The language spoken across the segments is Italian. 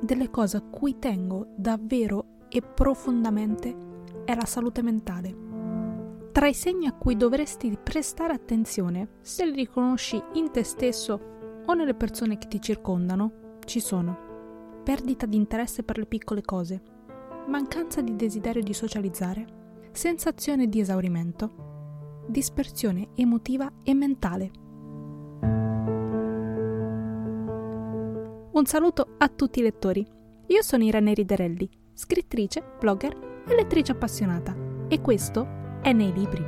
delle cose a cui tengo davvero e profondamente è la salute mentale. Tra i segni a cui dovresti prestare attenzione, se li riconosci in te stesso o nelle persone che ti circondano, ci sono perdita di interesse per le piccole cose, mancanza di desiderio di socializzare, sensazione di esaurimento, dispersione emotiva e mentale. Un saluto a tutti i lettori. Io sono Irene Riderelli, scrittrice, blogger e lettrice appassionata e questo è Nei Libri.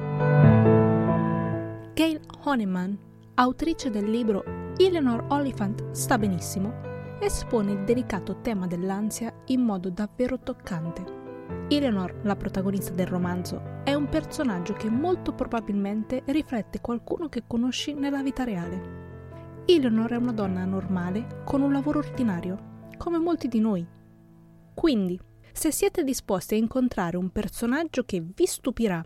Gail Honeyman, autrice del libro Eleanor Oliphant sta benissimo, espone il delicato tema dell'ansia in modo davvero toccante. Eleanor, la protagonista del romanzo, è un personaggio che molto probabilmente riflette qualcuno che conosci nella vita reale. Eleanor è una donna normale con un lavoro ordinario, come molti di noi. Quindi, se siete disposti a incontrare un personaggio che vi stupirà,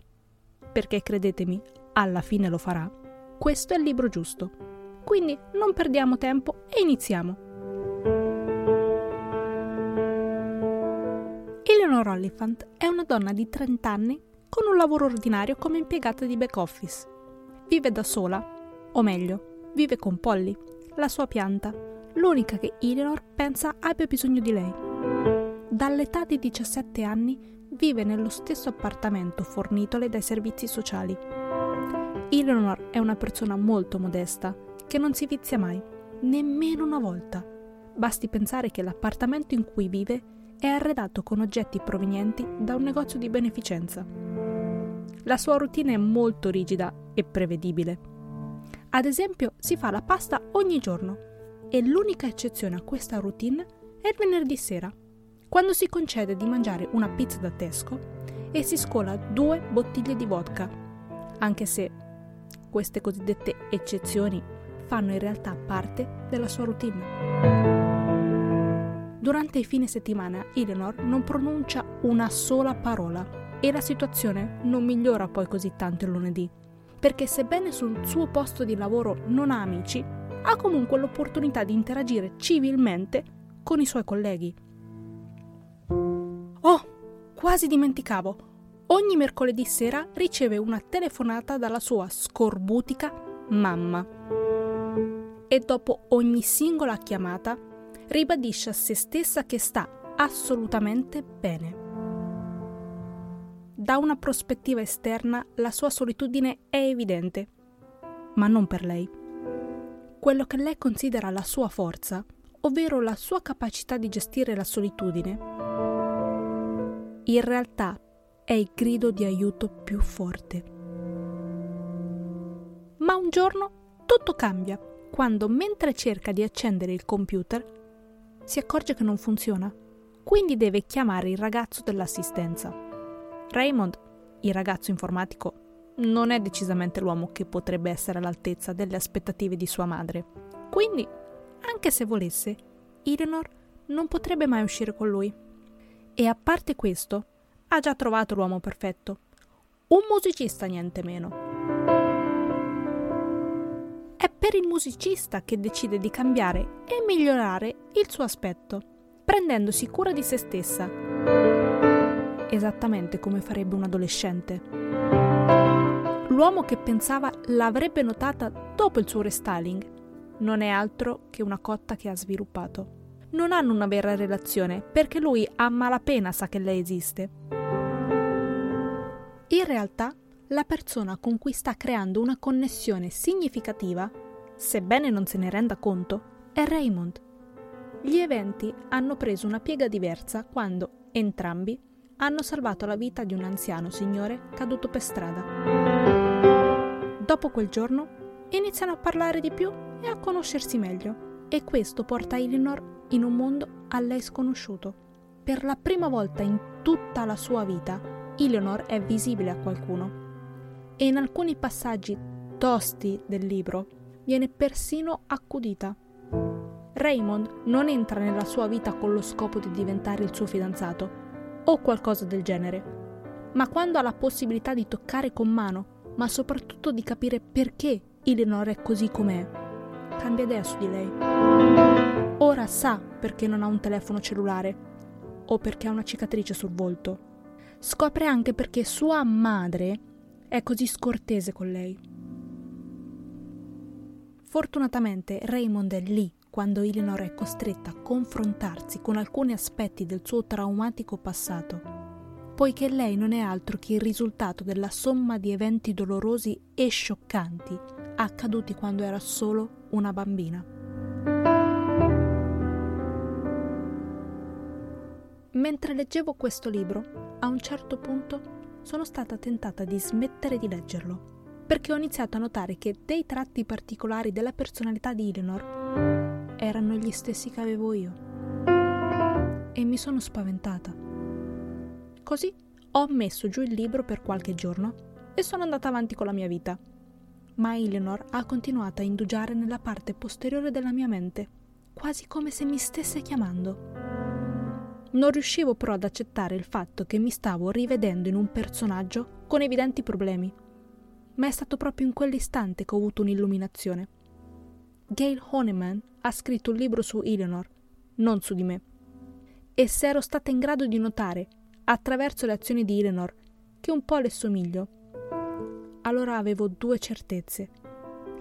perché credetemi, alla fine lo farà, questo è il libro giusto. Quindi non perdiamo tempo e iniziamo. Eleanor Oliphant è una donna di 30 anni con un lavoro ordinario come impiegata di back office. Vive da sola, o meglio, vive con Polly, la sua pianta, l'unica che Eleanor pensa abbia bisogno di lei. Dall'età di 17 anni vive nello stesso appartamento fornitole dai servizi sociali. Eleanor è una persona molto modesta, che non si vizia mai, nemmeno una volta. Basti pensare che l'appartamento in cui vive è arredato con oggetti provenienti da un negozio di beneficenza. La sua routine è molto rigida e prevedibile. Ad esempio, si fa la pasta ogni giorno. E l'unica eccezione a questa routine è il venerdì sera, quando si concede di mangiare una pizza da Tesco e si scola due bottiglie di vodka, anche se queste cosiddette eccezioni fanno in realtà parte della sua routine. Durante i fine settimana Eleanor non pronuncia una sola parola e la situazione non migliora poi così tanto il lunedì, perché sebbene sul suo posto di lavoro non ha amici, ha comunque l'opportunità di interagire civilmente con i suoi colleghi. Oh, quasi dimenticavo! Ogni mercoledì sera riceve una telefonata dalla sua scorbutica mamma. E dopo ogni singola chiamata ribadisce a se stessa che sta assolutamente bene. Da una prospettiva esterna la sua solitudine è evidente, ma non per lei. Quello che lei considera la sua forza, ovvero la sua capacità di gestire la solitudine, in realtà è il grido di aiuto più forte. Ma un giorno tutto cambia quando mentre cerca di accendere il computer si accorge che non funziona, quindi deve chiamare il ragazzo dell'assistenza. Raymond, il ragazzo informatico, non è decisamente l'uomo che potrebbe essere all'altezza delle aspettative di sua madre. Quindi, anche se volesse, Eleanor non potrebbe mai uscire con lui. E a parte questo, ha già trovato l'uomo perfetto. Un musicista niente meno è per il musicista che decide di cambiare e migliorare il suo aspetto, prendendosi cura di se stessa, esattamente come farebbe un adolescente. L'uomo che pensava l'avrebbe notata dopo il suo restyling non è altro che una cotta che ha sviluppato. Non hanno una vera relazione perché lui a malapena sa che lei esiste. In realtà la persona con cui sta creando una connessione significativa, sebbene non se ne renda conto, è Raymond. Gli eventi hanno preso una piega diversa quando entrambi hanno salvato la vita di un anziano signore caduto per strada. Dopo quel giorno iniziano a parlare di più e a conoscersi meglio e questo porta Eleanor in un mondo a lei sconosciuto. Per la prima volta in tutta la sua vita, Eleanor è visibile a qualcuno e in alcuni passaggi tosti del libro viene persino accudita. Raymond non entra nella sua vita con lo scopo di diventare il suo fidanzato o qualcosa del genere, ma quando ha la possibilità di toccare con mano, ma soprattutto di capire perché Eleanor è così com'è, cambia idea su di lei. Ora sa perché non ha un telefono cellulare o perché ha una cicatrice sul volto. Scopre anche perché sua madre è così scortese con lei. Fortunatamente Raymond è lì quando Eleanor è costretta a confrontarsi con alcuni aspetti del suo traumatico passato, poiché lei non è altro che il risultato della somma di eventi dolorosi e scioccanti accaduti quando era solo una bambina. Mentre leggevo questo libro, a un certo punto sono stata tentata di smettere di leggerlo, perché ho iniziato a notare che dei tratti particolari della personalità di Eleanor erano gli stessi che avevo io. E mi sono spaventata. Così ho messo giù il libro per qualche giorno e sono andata avanti con la mia vita. Ma Eleanor ha continuato a indugiare nella parte posteriore della mia mente, quasi come se mi stesse chiamando. Non riuscivo però ad accettare il fatto che mi stavo rivedendo in un personaggio con evidenti problemi. Ma è stato proprio in quell'istante che ho avuto un'illuminazione. Gail Honeyman ha scritto un libro su Eleanor, non su di me. E se ero stata in grado di notare, attraverso le azioni di Eleanor, che un po' le somiglio, allora avevo due certezze.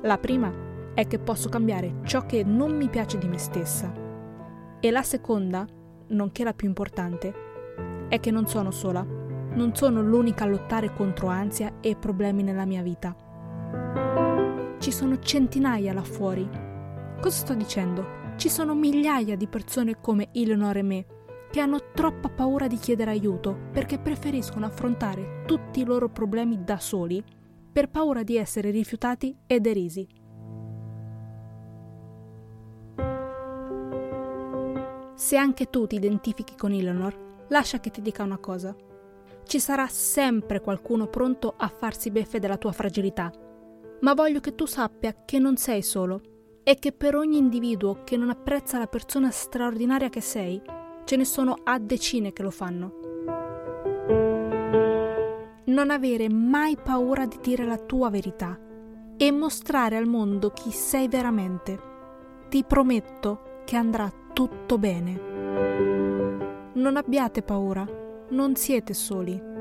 La prima è che posso cambiare ciò che non mi piace di me stessa. E la seconda nonché la più importante, è che non sono sola, non sono l'unica a lottare contro ansia e problemi nella mia vita. Ci sono centinaia là fuori. Cosa sto dicendo? Ci sono migliaia di persone come Eleanor e me che hanno troppa paura di chiedere aiuto perché preferiscono affrontare tutti i loro problemi da soli per paura di essere rifiutati e derisi. Se anche tu ti identifichi con Eleanor, lascia che ti dica una cosa. Ci sarà sempre qualcuno pronto a farsi beffe della tua fragilità, ma voglio che tu sappia che non sei solo e che per ogni individuo che non apprezza la persona straordinaria che sei, ce ne sono a decine che lo fanno. Non avere mai paura di dire la tua verità e mostrare al mondo chi sei veramente. Ti prometto che andrà tutto bene. Non abbiate paura, non siete soli.